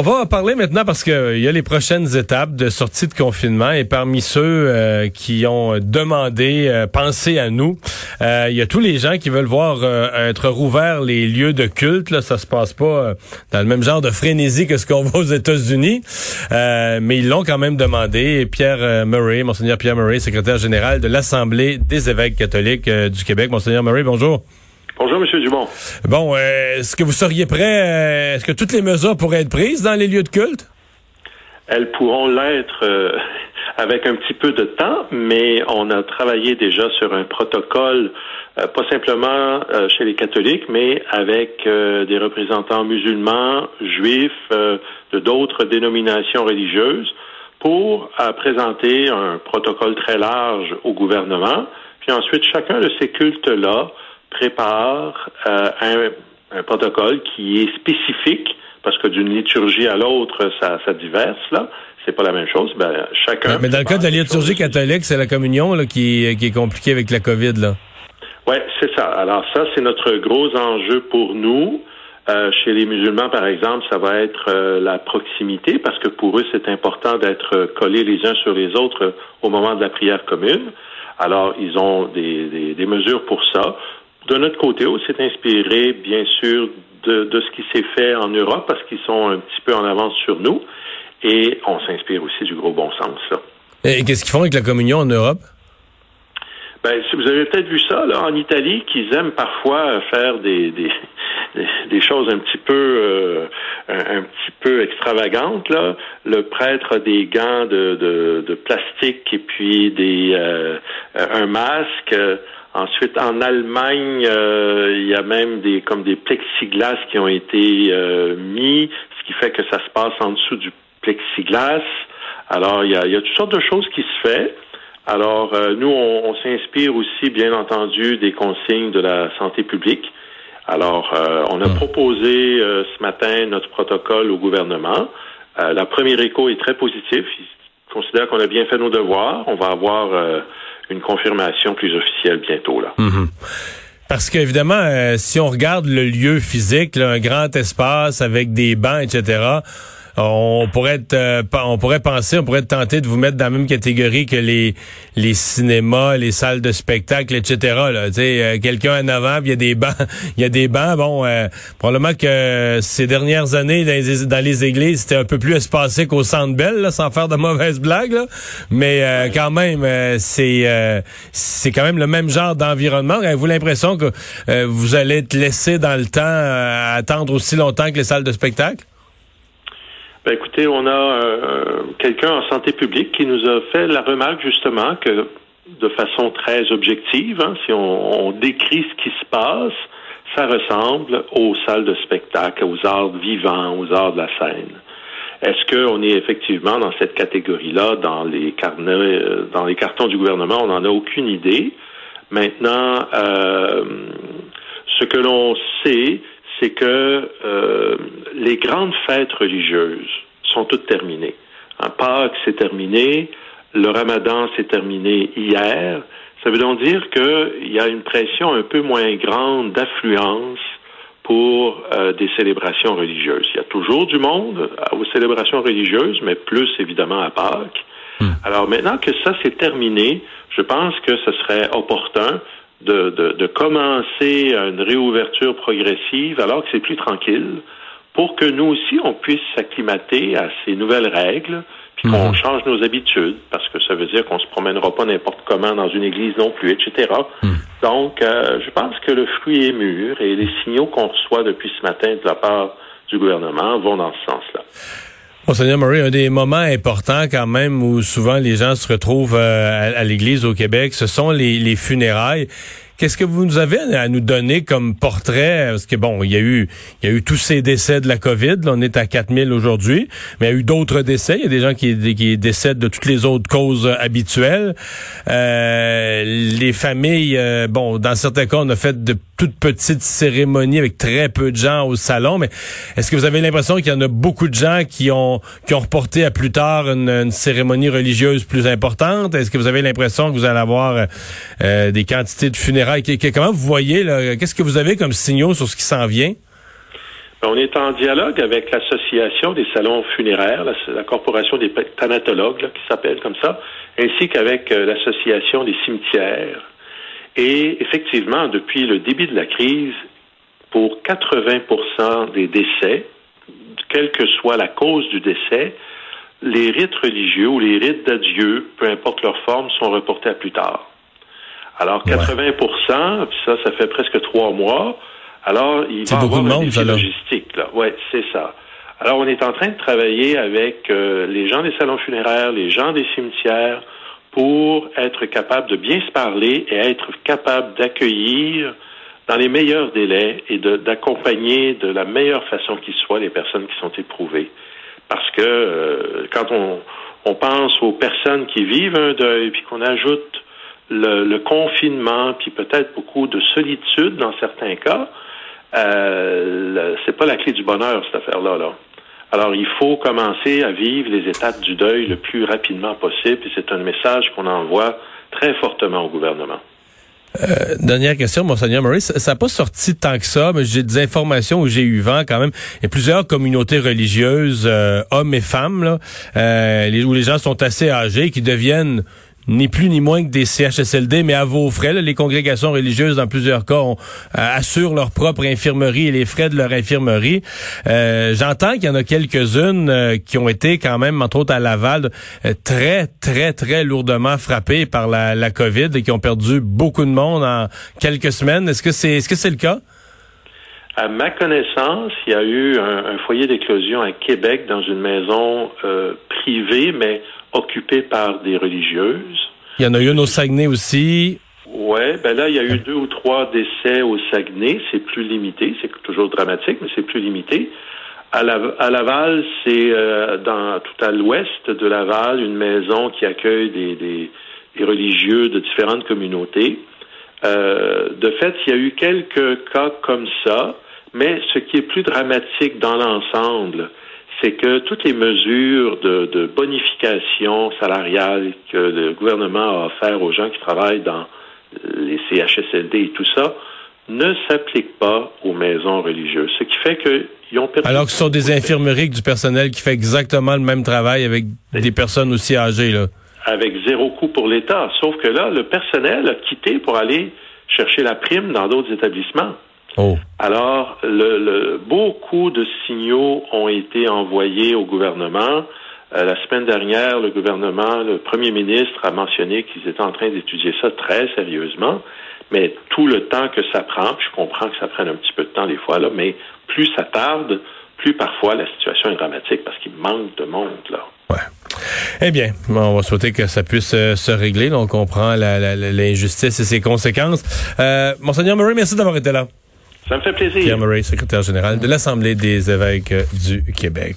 On va en parler maintenant parce qu'il euh, y a les prochaines étapes de sortie de confinement et parmi ceux euh, qui ont demandé, euh, pensez à nous, il y a tous les gens qui veulent voir être rouverts les lieux de culte. Là, ça se passe pas dans le même genre de frénésie que ce qu'on voit aux États-Unis, mais ils l'ont quand même demandé. Pierre Murray, monseigneur Pierre Murray, secrétaire général de l'Assemblée des évêques catholiques du Québec. Monseigneur Murray, bonjour. Bonjour, M. Dumont. Bon, euh, est-ce que vous seriez prêt, euh, est-ce que toutes les mesures pourraient être prises dans les lieux de culte? Elles pourront l'être euh, avec un petit peu de temps, mais on a travaillé déjà sur un protocole, pas simplement chez les catholiques, mais avec des représentants musulmans, juifs, de d'autres dénominations religieuses, pour présenter un protocole très large au gouvernement. Puis ensuite, chacun de ces cultes-là prépare euh, un, protocole qui est spécifique, parce que d'une liturgie à l'autre, ça, ça diverse, là. C'est pas la même chose. Ben, chacun. mais dans le cas de la liturgie catholique, c'est la communion là, qui, qui est compliquée avec la COVID, là. Oui, c'est ça. Alors ça, c'est notre gros enjeu pour nous. Euh, chez les musulmans, par exemple, ça va être euh, la proximité, parce que pour eux, c'est important d'être collés les uns sur les autres au moment de la prière commune. Alors, ils ont des, des, des mesures pour ça. De notre côté, on s'est inspiré, bien sûr, de, ce qui s'est fait en Europe parce qu'ils sont un petit peu en avance sur nous. Et on s'inspire aussi du gros bon sens. Et qu'est-ce qu'ils font avec la communion en Europe? Ben, si vous avez peut-être vu ça, là, en Italie, qu'ils aiment parfois faire des, des, choses un petit peu euh, un, petit peu extravagantes. Là. Le prêtre a des gants de, de, plastique et puis des euh, un masque. Ensuite, en Allemagne, euh, il y a même des comme des plexiglas qui ont été euh, mis, ce qui fait que ça se passe en dessous du plexiglas. Alors, il y a, il y a toutes sortes de choses qui se font. Alors, euh, nous, on, s'inspire aussi, bien entendu, des consignes de la santé publique. Alors, on a hmm. proposé ce matin notre protocole au gouvernement. la première écho est très positive. Il considère qu'on a bien fait nos devoirs. On va avoir une confirmation plus officielle bientôt. là. Mhm. Parce qu'évidemment, euh, si on regarde le lieu physique, un grand espace avec des bancs, etc., on pourrait être, euh, on pourrait penser, on pourrait tenter de vous mettre dans la même catégorie que les les cinémas, les salles de spectacle, etc. Là, euh, quelqu'un en avant, il y a des bancs, il y a des bancs. Bon, euh, probablement que ces dernières années dans les, églises, c'était un peu plus espacé qu'au Centre Bell, sans faire de mauvaises blagues. Mais quand même, c'est c'est quand même le même genre d'environnement. Avez-vous l'impression que vous allez être laissé dans le temps à attendre aussi longtemps que les salles de spectacle? Ben, écoutez, on a euh, quelqu'un en santé publique qui nous a fait la remarque justement que de façon très objective, hein, si on, décrit ce qui se passe, ça ressemble aux salles de spectacle, aux arts vivants, aux arts de la scène. Est-ce qu'on est effectivement dans cette catégorie-là, dans les carnets, euh, dans les cartons du gouvernement? On n'en a aucune idée. Maintenant, euh, ce que l'on sait, c'est que euh, les grandes fêtes religieuses sont toutes terminées. Un Pâques, c'est terminé. Le Ramadan, s'est terminé hier. Ça veut donc dire qu'il y a une pression un peu moins grande d'affluence pour euh, des célébrations religieuses. Il y a toujours du monde aux célébrations religieuses, mais plus évidemment à Pâques. Hmm. Alors maintenant que ça c'est terminé, je pense que ce serait opportun de, de, de, commencer une réouverture progressive alors que c'est plus tranquille, pour que nous aussi, on puisse s'acclimater à ces nouvelles règles, puis qu'on mhm. change nos habitudes, parce que ça veut dire qu'on se promènera pas n'importe comment dans une église non plus, etc. Mhm. Donc, euh, je pense que le fruit est mûr et les signaux qu'on reçoit depuis ce matin de la part du gouvernement vont dans ce sens-là. Monseigneur Murray, un des moments importants quand même où souvent les gens se retrouvent euh, à, l'Église au Québec, ce sont les, les funérailles. Qu'est-ce que vous nous avez à nous donner comme portrait? Parce que bon, il y a eu, il y a eu tous ces décès de la COVID. Là, on est à 4000 aujourd'hui. Mais il y a eu d'autres décès. Il y a des gens qui, qui décèdent de toutes les autres causes habituelles. Euh, les familles, euh, bon, dans certains cas, on a fait de toutes petites cérémonies avec très peu de gens au salon. Mais est-ce que vous avez l'impression qu'il y en a beaucoup de gens qui ont, qui ont reporté à plus tard une, cérémonie religieuse plus importante? Est-ce que vous avez l'impression que vous allez avoir euh, des quantités de funérailles? comment vous voyez, qu'est-ce que vous avez comme signaux sur ce qui s'en vient? On est en dialogue avec l'association des salons funéraires, la, corporation des thanatologues, qui s'appelle comme ça, ainsi qu'avec euh, l'association des cimetières. Et effectivement, depuis le début de la crise, pour 80% des décès, quelle que soit la cause du décès, les rites religieux ou les rites d'adieu, peu importe leur forme, sont reportés à plus tard. Alors 80 ça, ça fait presque trois mois. Alors, il va y avoir un défi logistique. Là. Ouais, c'est ça. Alors, on est en train de travailler avec euh, les gens des salons funéraires, les gens des cimetières, pour être capable de bien se parler et être capable d'accueillir dans les meilleurs délais et d'accompagner de, la meilleure façon qui soit les personnes qui sont éprouvées. Parce que euh, quand on, pense aux personnes qui vivent un deuil, puis qu'on ajoute le, le, confinement, puis peut-être beaucoup de solitude dans certains cas, euh, c'est pas la clé du bonheur, cette affaire-là. Là. Alors, il faut commencer à vivre les étapes du deuil le plus rapidement possible, et c'est un message qu'on envoie très fortement au gouvernement. Euh, dernière question, Monseigneur Murray. Ça n'a pas sorti tant que ça, mais j'ai des informations où j'ai eu vent quand même. Il y a plusieurs communautés religieuses, euh, hommes et femmes, là, euh, où les gens sont assez âgés, qui deviennent ni plus ni moins que des CHSLD, mais à vos frais. les congrégations religieuses, dans plusieurs cas, euh, assurent leur propre infirmerie et les frais de leur infirmerie. Euh, j'entends qu'il y en a quelques-unes euh, qui ont été quand même, entre autres à Laval, très, très, très lourdement frappées par la, la COVID et qui ont perdu beaucoup de monde en quelques semaines. Est-ce que c'est est-ce que c'est le cas? À ma connaissance, il y a eu un, un foyer d'éclosion à Québec dans une maison privée, mais occupées par des religieuses. Il y en a eu une au Saguenay aussi. Oui, ben là, il y a eu deux ou trois décès au Saguenay. C'est plus limité. C'est toujours dramatique, mais c'est plus limité. À, Laval, c'est euh, dans tout à l'ouest de Laval, une maison qui accueille des, des, religieux de différentes communautés. Euh, de fait, il y a eu quelques cas comme ça, mais ce qui est plus dramatique dans l'ensemble, c'est que toutes les mesures de, bonification salariale que le gouvernement a offert aux gens qui travaillent dans les CHSLD et tout ça ne s'appliquent pas aux maisons religieuses. Ce qui fait qu'ils ont perdu... Alors que ce sont des infirmeries du personnel qui fait exactement le même travail avec des personnes aussi âgées, là. Avec zéro coût pour l'État. Sauf que là, le personnel a quitté pour aller chercher la prime dans d'autres établissements. Oh. Alors, le, beaucoup de signaux ont été envoyés au gouvernement. Euh, la semaine dernière, le gouvernement, le premier ministre a mentionné qu'ils étaient en train d'étudier ça très sérieusement. Mais tout le temps que ça prend, je comprends que ça prenne un petit peu de temps des fois, là, mais plus ça tarde, plus parfois la situation est dramatique parce qu'il manque de monde, là. Ouais. Eh bien, on va souhaiter que ça puisse euh, se régler. on comprend l'injustice et ses conséquences. Euh, Monseigneur Murray, merci d'avoir été là. Ça me fait plaisir. Pierre Murray, secrétaire général de l'Assemblée des évêques du Québec.